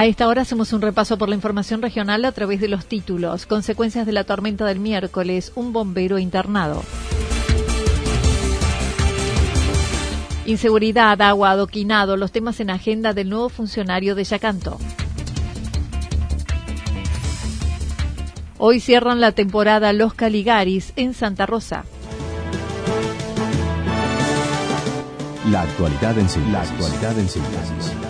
A esta hora hacemos un repaso por la información regional a través de los títulos. Consecuencias de la tormenta del miércoles, un bombero internado. Inseguridad, agua, adoquinado, los temas en agenda del nuevo funcionario de Yacanto. Hoy cierran la temporada Los Caligaris en Santa Rosa. La actualidad en síntesis. La actualidad en síntesis.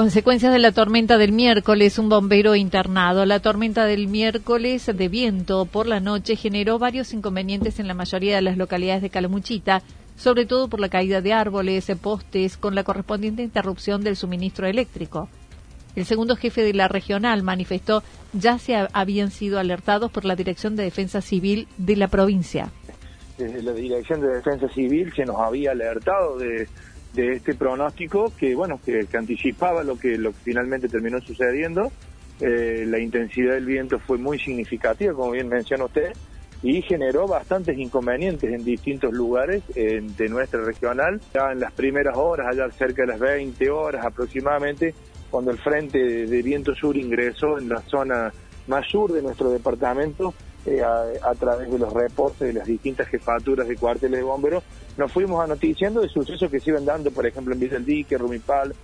Consecuencias de la tormenta del miércoles, un bombero internado. La tormenta del miércoles de viento por la noche generó varios inconvenientes en la mayoría de las localidades de Calamuchita, sobre todo por la caída de árboles, postes, con la correspondiente interrupción del suministro eléctrico. El segundo jefe de la regional manifestó ya se habían sido alertados por la Dirección de Defensa Civil de la provincia. Desde la Dirección de Defensa Civil se nos había alertado de de este pronóstico que bueno que, anticipaba lo que lo que finalmente terminó sucediendo. Eh, la intensidad del viento fue muy significativa como bien menciona usted y generó bastantes inconvenientes en distintos lugares de nuestra regional. Ya en las primeras horas allá cerca de las 20 horas aproximadamente cuando el frente de viento sur ingresó en la zona más sur de nuestro departamento eh, a, través de los reportes de las distintas jefaturas de cuarteles de bomberos, nos fuimos anoticiando de sucesos que se iban dando, por ejemplo, en Villa del Dique, Rumipal.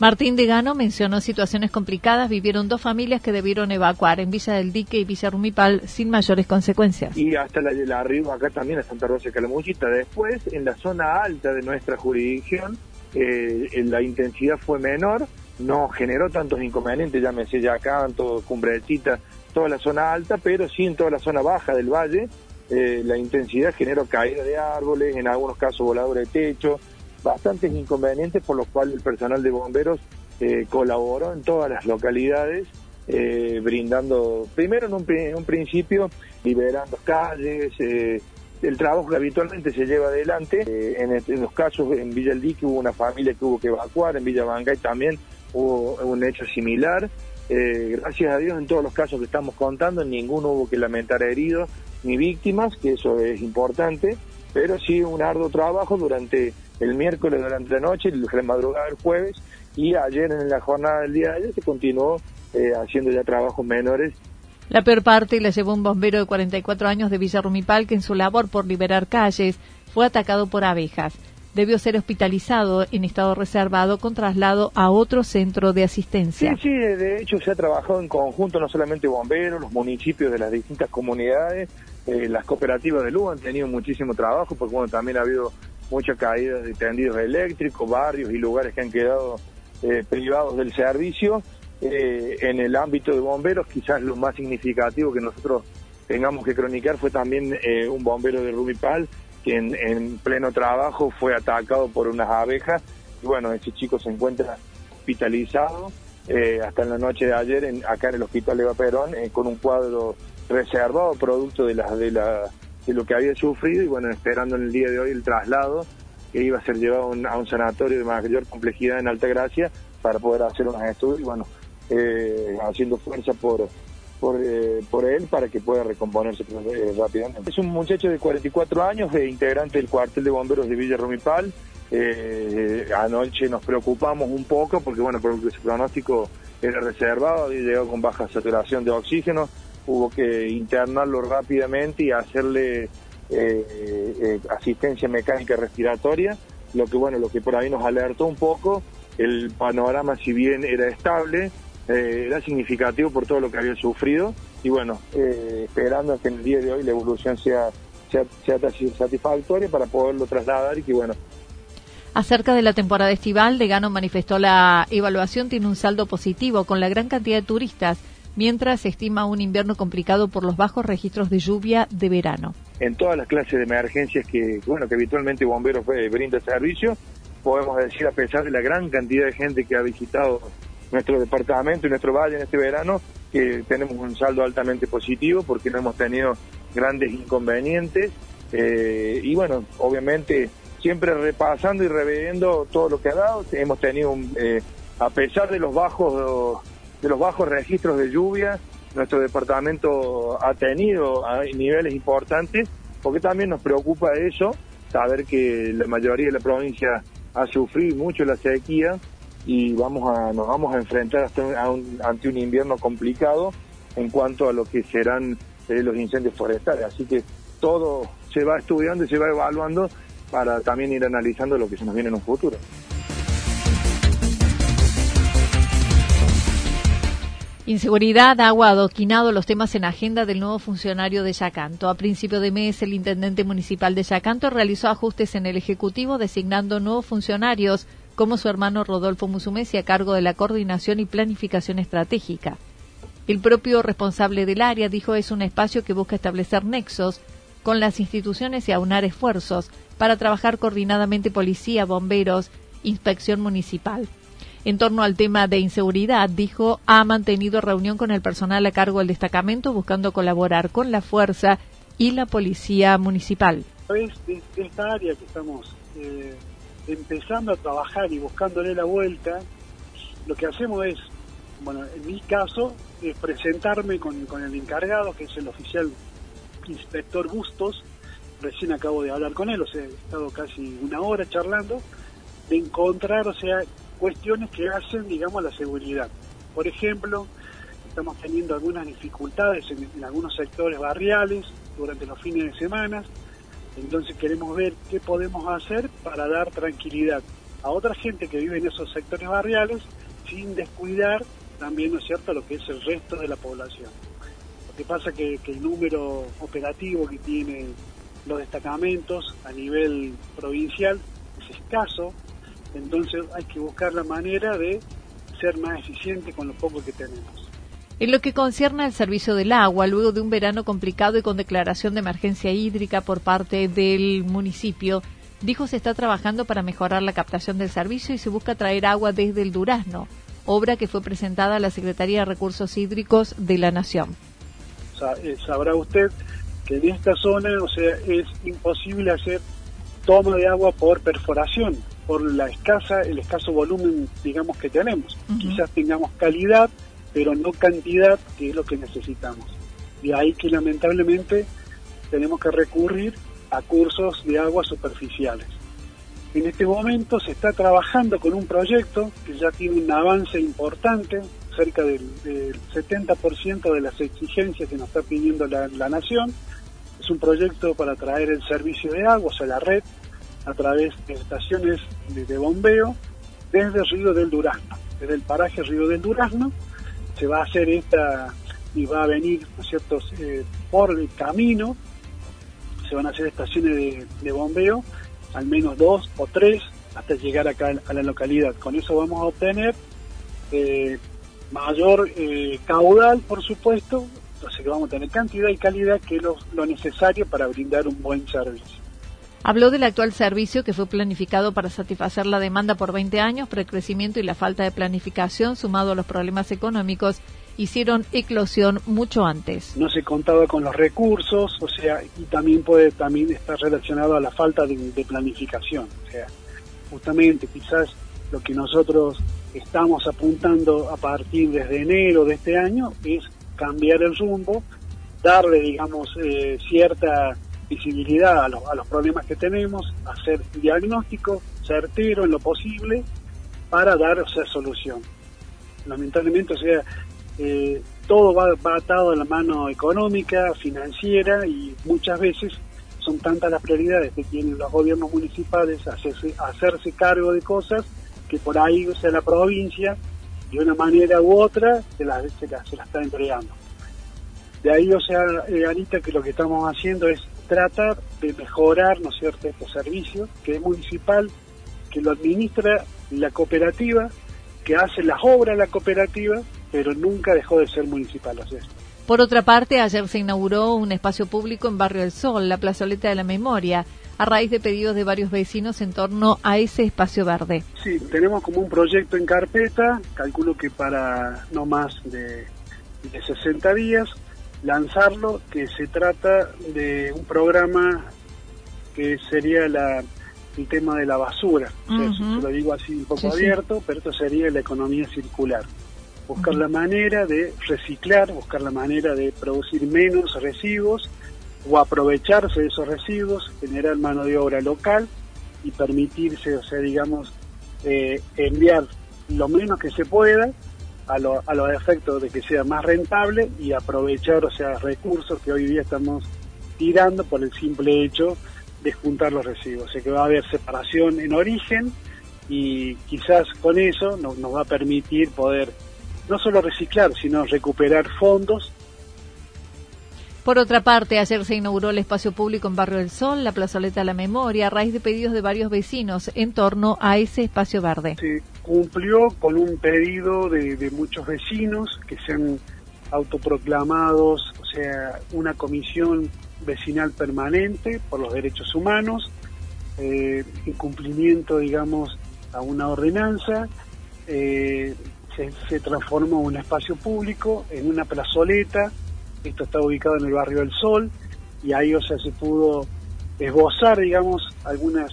Martín Degano mencionó situaciones complicadas. Vivieron dos familias que debieron evacuar en Villa del Dique y Villa Rumipal sin mayores consecuencias. Y hasta la, la arriba acá también a Santa Rosa de Calamuchita. Después, en la zona alta de nuestra jurisdicción, eh, la intensidad fue menor, no generó tantos inconvenientes, llámese Yacanto, Cumbrecita, toda la zona alta, pero sí en toda la zona baja del valle. Eh, la intensidad generó caída de árboles, en algunos casos voladores de techo, bastantes inconvenientes por los cuales el personal de bomberos eh, colaboró en todas las localidades, eh, brindando, primero en un, principio, liberando calles, el trabajo que habitualmente se lleva adelante. En, en, los casos en Villa El Dique hubo una familia que hubo que evacuar, en Villa Bangay también hubo un hecho similar. Eh, gracias a Dios en todos los casos que estamos contando, ninguno hubo que lamentar heridos ni víctimas, que eso es importante, pero sí un arduo trabajo durante el miércoles, durante la noche, el madrugada del jueves y ayer en la jornada del día de ayer se continuó eh, haciendo ya trabajos menores. La peor parte la llevó un bombero de 44 años de Villa Rumipal que en su labor por liberar calles fue atacado por abejas debió ser hospitalizado en estado reservado con traslado a otro centro de asistencia. Sí, sí, de hecho se ha trabajado en conjunto no solamente bomberos, los municipios de las distintas comunidades, eh, las cooperativas de luz han tenido muchísimo trabajo porque bueno, también ha habido muchas caídas de tendidos eléctricos, barrios y lugares que han quedado eh, privados del servicio. Eh, en el ámbito de bomberos, quizás lo más significativo que nosotros tengamos que cronicar fue también un bombero de Rumipal que en, pleno trabajo fue atacado por unas abejas. Y bueno, ese chico se encuentra hospitalizado eh, hasta en la noche de ayer en, acá en el hospital de Perón eh, con un cuadro reservado producto de, la, de, la, de lo que había sufrido. Y bueno, esperando en el día de hoy el traslado que iba a ser llevado a un sanatorio de mayor complejidad en Alta Gracia para poder hacer unos estudios. Y bueno, eh, haciendo fuerza por, por, eh, por él para que pueda recomponerse eh, rápidamente. Es un muchacho de 44 años, integrante del cuartel de bomberos de Villa Romipal. anoche nos preocupamos un poco porque, bueno, porque su pronóstico era reservado, había llegado con baja saturación de oxígeno, hubo que internarlo rápidamente y hacerle asistencia mecánica respiratoria, lo que, bueno, lo que por ahí nos alertó un poco el panorama si bien era estable, eh, era significativo por todo lo que había sufrido y bueno, eh, esperando que en el día de hoy la evolución sea, sea, satisfactoria para poderlo trasladar y que bueno. Acerca de la temporada estival, Degano manifestó la evaluación tiene un saldo positivo con la gran cantidad de turistas, mientras se estima un invierno complicado por los bajos registros de lluvia de verano. En todas las clases de emergencias que, bueno, que habitualmente Bomberos eh, brinda servicio, podemos decir, a pesar de la gran cantidad de gente que ha visitado nuestro departamento y nuestro valle en este verano, que tenemos un saldo altamente positivo porque no hemos tenido grandes inconvenientes. Eh, y bueno, obviamente siempre repasando y reviendo todo lo que ha dado, hemos tenido, un, eh, a pesar de los bajos de los bajos registros de lluvia, nuestro departamento ha tenido niveles importantes, porque también nos preocupa eso, saber que la mayoría de la provincia ha sufrido mucho la sequía y vamos a, nos vamos a enfrentar ante un invierno complicado en cuanto a lo que serán eh, los incendios forestales. Así que todo se va estudiando y se va evaluando para también ir analizando lo que se nos viene en un futuro. Inseguridad, agua, adoquinado, los temas en agenda del nuevo funcionario de Yacanto. A principio de mes, el intendente municipal de Yacanto realizó ajustes en el Ejecutivo, designando nuevos funcionarios, como su hermano Rodolfo Musumesi, a cargo de la coordinación y planificación estratégica. El propio responsable del área dijo es un espacio que busca establecer nexos con las instituciones y aunar esfuerzos para trabajar coordinadamente policía, bomberos, inspección municipal. En torno al tema de inseguridad, dijo, ha mantenido reunión con el personal a cargo del destacamento buscando colaborar con la fuerza y la policía municipal. Esta área que estamos eh, empezando a trabajar y buscándole la vuelta, lo que hacemos es, bueno, en mi caso, es presentarme con, el encargado, que es el oficial inspector Bustos, recién acabo de hablar con él, o sea, he estado casi una hora charlando, de encontrar, o sea, cuestiones que hacen, digamos, la seguridad. Por ejemplo, estamos teniendo algunas dificultades en, algunos sectores barriales durante los fines de semana, entonces queremos ver qué podemos hacer para dar tranquilidad a otra gente que vive en esos sectores barriales sin descuidar también, ¿no es cierto?, lo que es el resto de la población. Lo que pasa que, que el número operativo que tienen los destacamentos a nivel provincial es escaso, entonces hay que buscar la manera de ser más eficiente con lo poco que tenemos. En lo que concierne al servicio del agua, luego de un verano complicado y con declaración de emergencia hídrica por parte del municipio, dijo se está trabajando para mejorar la captación del servicio y se busca traer agua desde el Durazno, obra que fue presentada a la Secretaría de Recursos Hídricos de la Nación. Eh, sabrá usted que en esta zona, o sea, es imposible hacer toma de agua por perforación por la escasa, el escaso volumen, digamos, que tenemos. Quizás tengamos calidad, pero no cantidad, que es lo que necesitamos. De ahí que lamentablemente tenemos que recurrir a cursos de agua superficiales. En este momento se está trabajando con un proyecto que ya tiene un avance importante, cerca del, 70% de las exigencias que nos está pidiendo la, la nación. Es un proyecto para traer el servicio de agua, o sea, la red a través de estaciones de, bombeo desde Río del Durazno, desde el paraje Río del Durazno, se va a hacer esta y va a venir, ¿no eh, por el camino, se van a hacer estaciones de, bombeo, al menos dos o tres, hasta llegar acá a la localidad. Con eso vamos a obtener eh, mayor eh, caudal, por supuesto, entonces vamos a tener cantidad y calidad que es lo necesario para brindar un buen servicio. Habló del actual servicio que fue planificado para satisfacer la demanda por 20 años, pero el crecimiento y la falta de planificación, sumado a los problemas económicos, hicieron eclosión mucho antes. No se contaba con los recursos, o sea, y también puede también estar relacionado a la falta de, planificación. O sea, justamente quizás lo que nosotros estamos apuntando a partir desde enero de este año es cambiar el rumbo, darle, digamos, eh, cierta visibilidad a, a, los problemas que tenemos, hacer diagnóstico certero en lo posible para dar o solución. Lamentablemente, o sea, eh, todo va, atado a la mano económica, financiera y muchas veces son tantas las prioridades que tienen los gobiernos municipales hacerse, hacerse cargo de cosas que por ahí, o sea, la provincia, de una manera u otra, se la, se la, se la está entregando. De ahí, o sea, eh, Anita, que lo que estamos haciendo es tratar de mejorar, ¿no es cierto?, estos servicios, que es municipal, que lo administra la cooperativa, que hace las obras la cooperativa, pero nunca dejó de ser municipal. O sea, Por otra parte, ayer se inauguró un espacio público en Barrio del Sol, la plazoleta de la memoria, a raíz de pedidos de varios vecinos en torno a ese espacio verde. Sí, tenemos como un proyecto en carpeta, calculo que para no más de, de 60 días, lanzarlo, que se trata de un programa que sería la, el tema de la basura. O sea, uh -huh. lo digo así un poco sí, abierto, sí. pero esto sería la economía circular. Buscar uh -huh. la manera de reciclar, buscar la manera de producir menos residuos o aprovecharse de esos residuos, generar mano de obra local y permitirse, o sea, digamos, eh, enviar lo menos que se pueda a, lo, a los efectos de que sea más rentable y aprovechar, o sea, recursos que hoy día estamos tirando por el simple hecho de juntar los residuos. O sea que va a haber separación en origen y quizás con eso nos, nos va a permitir poder no solo reciclar, sino recuperar fondos por otra parte, ayer se inauguró el espacio público en Barrio del Sol, la plazoleta de la memoria, a raíz de pedidos de varios vecinos en torno a ese espacio verde. Se cumplió con un pedido de, muchos vecinos que se han autoproclamados, o sea, una comisión vecinal permanente por los derechos humanos, eh, en cumplimiento, digamos, a una ordenanza, eh, se, se transformó un espacio público en una plazoleta esto está ubicado en el barrio del Sol y ahí o sea se pudo esbozar digamos algunas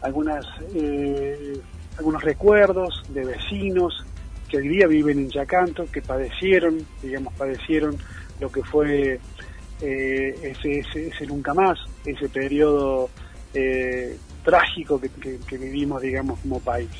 algunas eh, algunos recuerdos de vecinos que hoy día viven en Yacanto que padecieron digamos padecieron lo que fue eh, ese, ese, ese, nunca más ese periodo eh, trágico que, que, vivimos digamos como país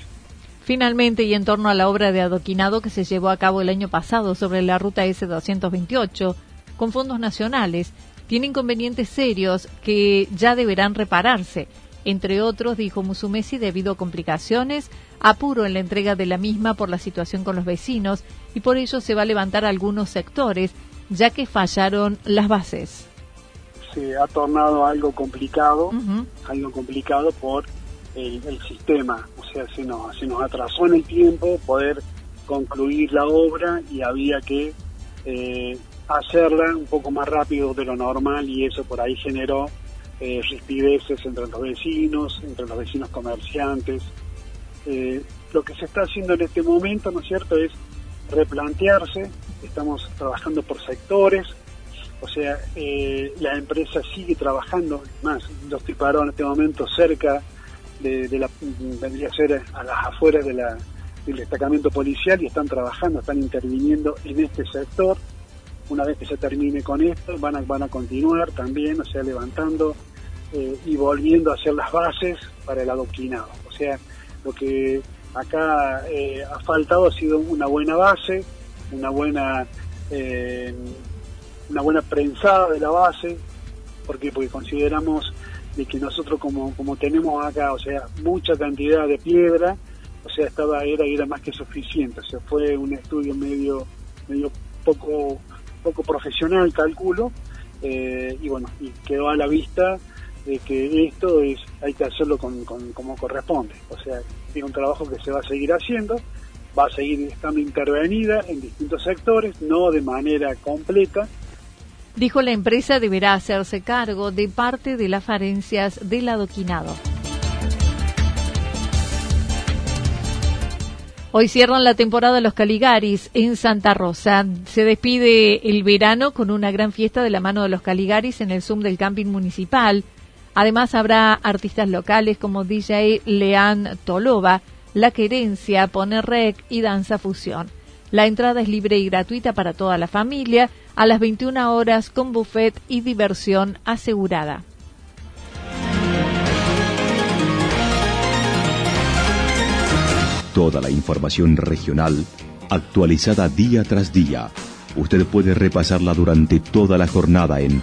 Finalmente, y en torno a la obra de adoquinado que se llevó a cabo el año pasado sobre la ruta S228, con fondos nacionales, tiene inconvenientes serios que ya deberán repararse. Entre otros, dijo Musumesi, debido a complicaciones, apuro en la entrega de la misma por la situación con los vecinos y por ello se va a levantar algunos sectores, ya que fallaron las bases. Se ha tornado algo complicado, uh -huh. algo complicado por el, el, sistema, o sea, se nos, se nos atrasó en el tiempo poder concluir la obra y había que eh, hacerla un poco más rápido de lo normal y eso por ahí generó eh, rispideces entre los vecinos, entre los vecinos comerciantes. Eh, lo que se está haciendo en este momento, ¿no es cierto?, es replantearse, estamos trabajando por sectores, o sea, eh, la empresa sigue trabajando, más, yo estoy en este momento cerca de, la, vendría a ser a las afueras del destacamento policial y están trabajando, están interviniendo en este sector, una vez que se termine con esto, van a, van a continuar también, o sea, levantando eh, y volviendo a hacer las bases para el adoquinado. O sea, lo que acá eh, ha faltado ha sido una buena base, una buena, eh, una buena prensada de la base, porque porque consideramos de que nosotros como, como tenemos acá, o sea, mucha cantidad de piedra, o sea, estaba era era más que suficiente, o sea, fue un estudio medio medio poco poco profesional, calculo, eh, y bueno, y quedó a la vista de que esto es hay que hacerlo con, como corresponde. O sea, es un trabajo que se va a seguir haciendo, va a seguir estando intervenida en distintos sectores, no de manera completa, Dijo la empresa deberá hacerse cargo de parte de las farencias del adoquinado. Hoy cierran la temporada los Caligaris en Santa Rosa. Se despide el verano con una gran fiesta de la mano de los Caligaris en el Zoom del camping municipal. Además habrá artistas locales como DJ Leán Toloba, La Querencia, Poner Rec y Danza Fusión. La entrada es libre y gratuita para toda la familia a las 21 horas con buffet y diversión asegurada. Toda la información regional actualizada día tras día. Usted puede repasarla durante toda la jornada en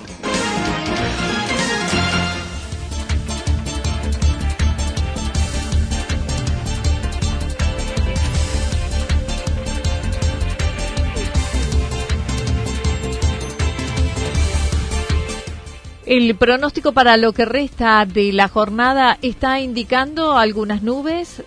El pronóstico para lo que resta de la jornada está indicando algunas nubes,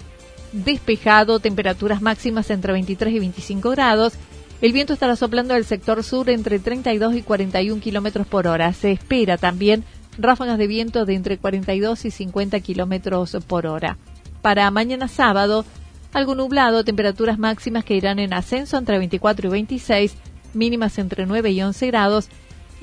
despejado, temperaturas máximas entre 23 y 25 grados. El viento estará soplando del sector sur entre 32 y 41 kilómetros por hora. Se espera también ráfagas de viento de entre 42 y 50 kilómetros por hora. Para mañana sábado, algo nublado, temperaturas máximas que irán en ascenso entre 24 y 26, mínimas entre 9 y 11 grados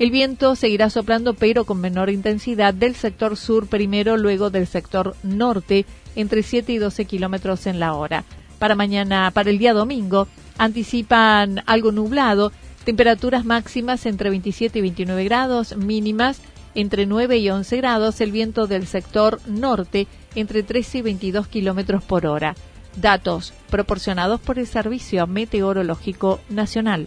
el viento seguirá soplando pero con menor intensidad del sector sur primero, luego del sector norte, entre 7 y 12 kilómetros en la hora. Para mañana, para el día domingo, anticipan algo nublado, temperaturas máximas entre 27 y 29 grados, mínimas entre 9 y 11 grados, el viento del sector norte entre 13 y 22 kilómetros por hora. Datos proporcionados por el Servicio Meteorológico Nacional.